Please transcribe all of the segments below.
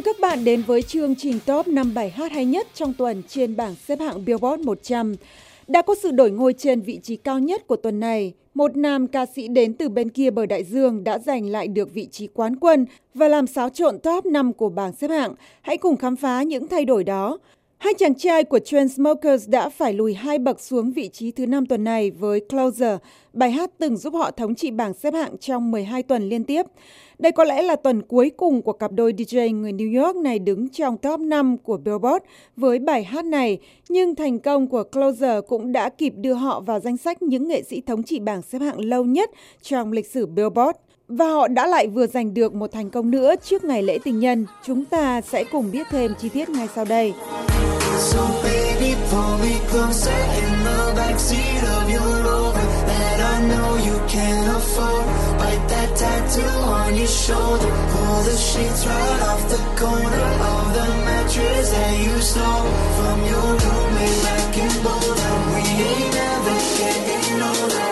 mừng các bạn đến với chương trình top 5 bài hát hay nhất trong tuần trên bảng xếp hạng Billboard 100. Đã có sự đổi ngôi trên vị trí cao nhất của tuần này. Một nam ca sĩ đến từ bên kia bờ đại dương đã giành lại được vị trí quán quân và làm xáo trộn top 5 của bảng xếp hạng. Hãy cùng khám phá những thay đổi đó. Hai chàng trai của Chainsmokers đã phải lùi hai bậc xuống vị trí thứ năm tuần này với Closer, bài hát từng giúp họ thống trị bảng xếp hạng trong 12 tuần liên tiếp. Đây có lẽ là tuần cuối cùng của cặp đôi DJ người New York này đứng trong top 5 của Billboard với bài hát này, nhưng thành công của Closer cũng đã kịp đưa họ vào danh sách những nghệ sĩ thống trị bảng xếp hạng lâu nhất trong lịch sử Billboard. Và họ đã lại vừa giành được một thành công nữa trước ngày lễ tình nhân. Chúng ta sẽ cùng biết thêm chi tiết ngay sau đây. So baby, pull me closer in the backseat of your Rover that I know you can't afford. Bite that tattoo on your shoulder. Pull the sheets right off the corner of the mattress that you stole from your roommate back in Boulder. We ain't ever getting older.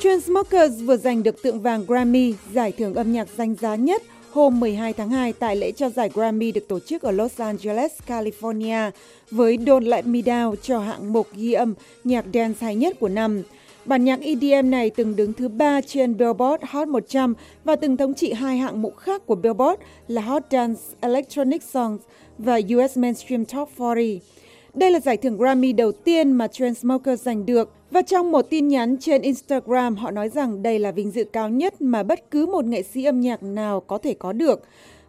Chainsmokers vừa giành được tượng vàng Grammy, giải thưởng âm nhạc danh giá nhất hôm 12 tháng 2 tại lễ trao giải Grammy được tổ chức ở Los Angeles, California với Don't Let Me Down cho hạng mục ghi âm nhạc dance hay nhất của năm. Bản nhạc EDM này từng đứng thứ ba trên Billboard Hot 100 và từng thống trị hai hạng mục khác của Billboard là Hot Dance Electronic Songs và US Mainstream Top 40. Đây là giải thưởng Grammy đầu tiên mà Transmokers giành được và trong một tin nhắn trên Instagram, họ nói rằng đây là vinh dự cao nhất mà bất cứ một nghệ sĩ âm nhạc nào có thể có được.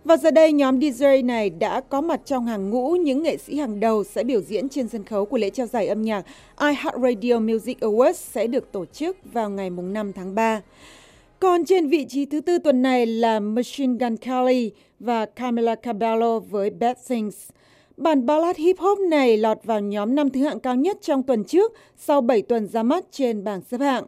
Và giờ đây, nhóm DJ này đã có mặt trong hàng ngũ những nghệ sĩ hàng đầu sẽ biểu diễn trên sân khấu của lễ trao giải âm nhạc iHeartRadio Music Awards sẽ được tổ chức vào ngày 5 tháng 3. Còn trên vị trí thứ tư tuần này là Machine Gun Kelly và Camila Cabello với Bad Things. Bản ballad hip hop này lọt vào nhóm năm thứ hạng cao nhất trong tuần trước sau 7 tuần ra mắt trên bảng xếp hạng.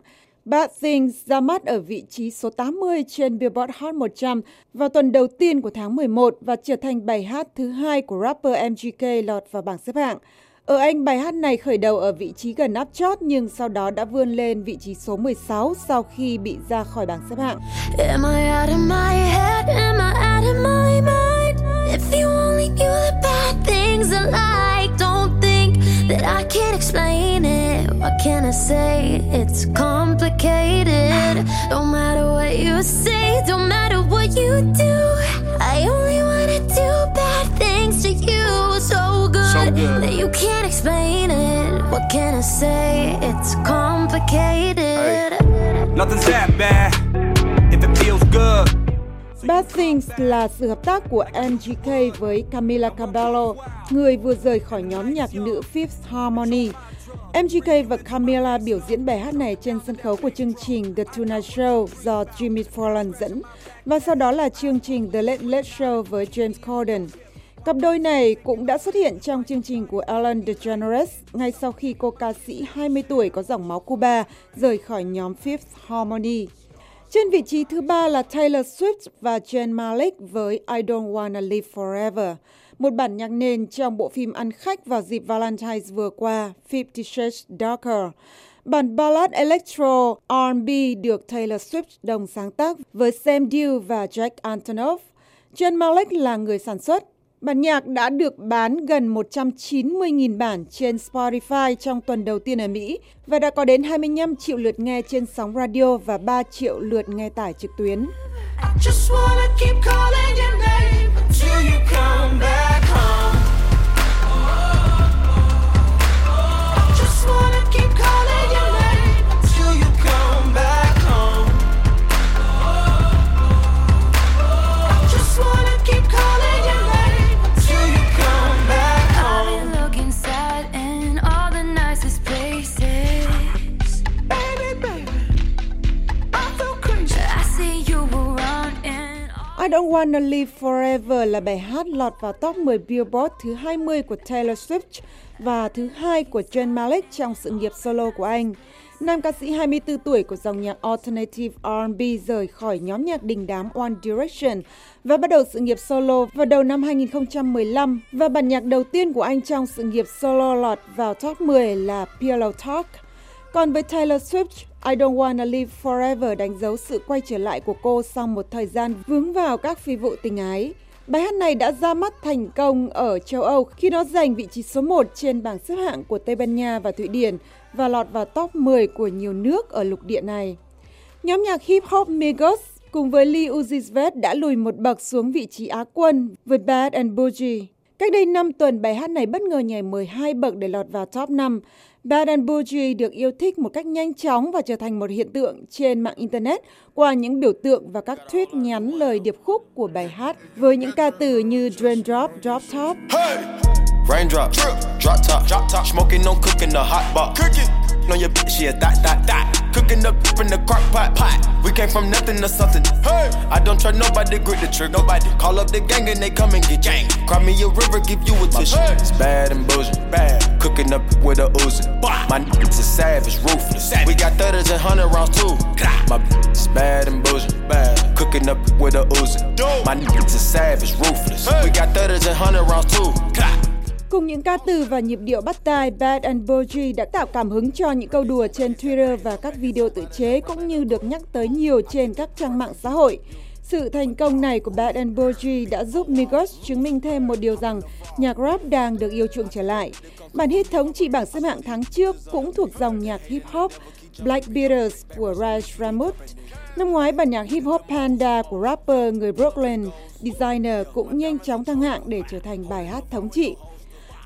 Bad Things ra mắt ở vị trí số 80 trên Billboard Hot 100 vào tuần đầu tiên của tháng 11 và trở thành bài hát thứ hai của rapper MGK lọt vào bảng xếp hạng. Ở Anh, bài hát này khởi đầu ở vị trí gần áp chót nhưng sau đó đã vươn lên vị trí số 16 sau khi bị ra khỏi bảng xếp hạng. Can I say? It's complicated. Don't matter what you say, don't matter what you do. I only wanna do bad things to you so good, so good. that you can't explain it. What can I say? It's complicated. Hey. Nothing's that bad if it feels good. Bad Things là sự hợp tác của MGK với Camila Cabello, người vừa rời khỏi nhóm nhạc nữ Fifth Harmony. MGK và Camila biểu diễn bài hát này trên sân khấu của chương trình The Tonight Show do Jimmy Fallon dẫn và sau đó là chương trình The Late Late Show với James Corden. Cặp đôi này cũng đã xuất hiện trong chương trình của Ellen DeGeneres ngay sau khi cô ca sĩ 20 tuổi có dòng máu Cuba rời khỏi nhóm Fifth Harmony. Trên vị trí thứ ba là Taylor Swift và Jen Malik với I Don't Wanna Live Forever, một bản nhạc nền trong bộ phim ăn khách vào dịp Valentine's vừa qua, Fifty Shades Darker. Bản ballad electro R&B được Taylor Swift đồng sáng tác với Sam Dew và Jack Antonoff. John Malik là người sản xuất. Bản nhạc đã được bán gần 190.000 bản trên Spotify trong tuần đầu tiên ở Mỹ và đã có đến 25 triệu lượt nghe trên sóng radio và 3 triệu lượt nghe tải trực tuyến. I Don't Wanna Live Forever là bài hát lọt vào top 10 Billboard thứ 20 của Taylor Swift và thứ hai của John Malik trong sự nghiệp solo của anh. Nam ca sĩ 24 tuổi của dòng nhạc Alternative R&B rời khỏi nhóm nhạc đình đám One Direction và bắt đầu sự nghiệp solo vào đầu năm 2015 và bản nhạc đầu tiên của anh trong sự nghiệp solo lọt vào top 10 là Pillow Talk. Còn với Taylor Swift, I Don't Wanna Live Forever đánh dấu sự quay trở lại của cô sau một thời gian vướng vào các phi vụ tình ái. Bài hát này đã ra mắt thành công ở châu Âu khi nó giành vị trí số 1 trên bảng xếp hạng của Tây Ban Nha và Thụy Điển và lọt vào top 10 của nhiều nước ở lục địa này. Nhóm nhạc hip hop Migos cùng với Lee Uzi Vert đã lùi một bậc xuống vị trí Á quân với Bad and Bougie. Cách đây 5 tuần, bài hát này bất ngờ nhảy 12 bậc để lọt vào top 5. Bad and Bougie được yêu thích một cách nhanh chóng và trở thành một hiện tượng trên mạng Internet qua những biểu tượng và các tweet nhắn lời điệp khúc của bài hát với những ca từ như Raindrop, Drop Top. Hey! Raindrop, drop top, drop top, smoking, no cooking the hot pot. Cooking. on your bitch, yeah, that, that, that. Cooking up in the crock pot, pot. We came from nothing to something. Hey, I don't trust nobody, grip the trick, nobody. Call up the gang and they come and get gang. Cry me a river, give you a tissue. Hey. It's bad and bullshit, bad. Cooking up with a Uzi. My niggas is savage, ruthless. Savage. We got thudders and hundred rounds too. My is bad and bullshit, bad. Cooking up with a Uzi. My niggas is savage, ruthless. Hey. We got thudders and hundred rounds too. Cùng những ca từ và nhịp điệu bắt tai, Bad and Bougie đã tạo cảm hứng cho những câu đùa trên Twitter và các video tự chế cũng như được nhắc tới nhiều trên các trang mạng xã hội. Sự thành công này của Bad and Bougie đã giúp Migos chứng minh thêm một điều rằng nhạc rap đang được yêu chuộng trở lại. Bản hit thống trị bảng xếp hạng tháng trước cũng thuộc dòng nhạc hip hop Black Beatles của Raj Ramut. Năm ngoái, bản nhạc hip hop Panda của rapper người Brooklyn, Designer cũng nhanh chóng thăng hạng để trở thành bài hát thống trị.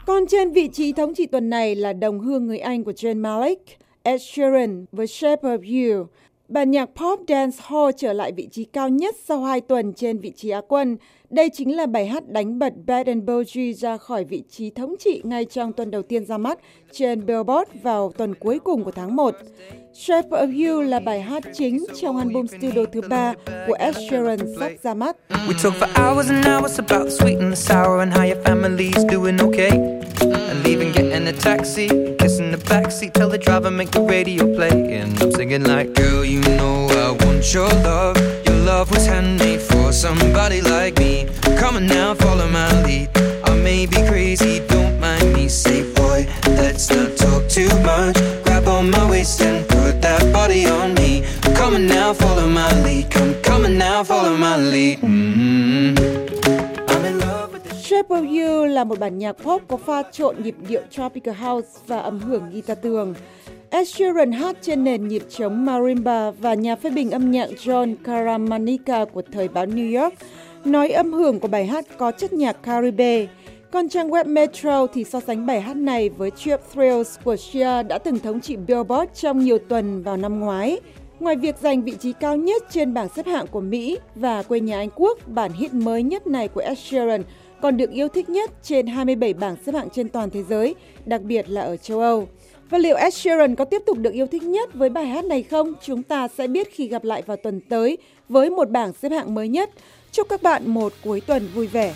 Còn trên vị trí thống trị tuần này là đồng hương người Anh của Jane Malik, Ed Sheeran với Shape of You. Bản nhạc pop dance hall trở lại vị trí cao nhất sau 2 tuần trên vị trí Á quân. Đây chính là bài hát đánh bật Bad and Bougie ra khỏi vị trí thống trị ngay trong tuần đầu tiên ra mắt trên Billboard vào tuần cuối cùng của tháng 1. Shape of You là bài hát chính trong album studio thứ ba của Ed Sheeran sắp ra mắt. We talk for hours and hours about the sweet and the sour and how your family's doing okay. And leaving, getting a taxi, kissing the backseat, tell the driver make the radio play. And I'm singing like, girl, you know I want your love. Your love was handmade for somebody like me. Come on now, follow my lead. I may be crazy, don't mind me. Say, boy, let's not talk too much. Grab on my waist and put that body on me. Come on now, follow my lead. Come, on now, follow my lead. Mm-hmm. Shape of You là một bản nhạc pop có pha trộn nhịp điệu tropical house và âm hưởng guitar tường. Ed Sheeran hát trên nền nhịp trống marimba và nhà phê bình âm nhạc John Caramanica của thời báo New York nói âm hưởng của bài hát có chất nhạc Caribe. Còn trang web Metro thì so sánh bài hát này với Trip Thrills của Sia đã từng thống trị Billboard trong nhiều tuần vào năm ngoái. Ngoài việc giành vị trí cao nhất trên bảng xếp hạng của Mỹ và quê nhà Anh Quốc, bản hit mới nhất này của Ed Sheeran còn được yêu thích nhất trên 27 bảng xếp hạng trên toàn thế giới, đặc biệt là ở châu Âu. Và liệu Ed Sheeran có tiếp tục được yêu thích nhất với bài hát này không? Chúng ta sẽ biết khi gặp lại vào tuần tới với một bảng xếp hạng mới nhất. Chúc các bạn một cuối tuần vui vẻ.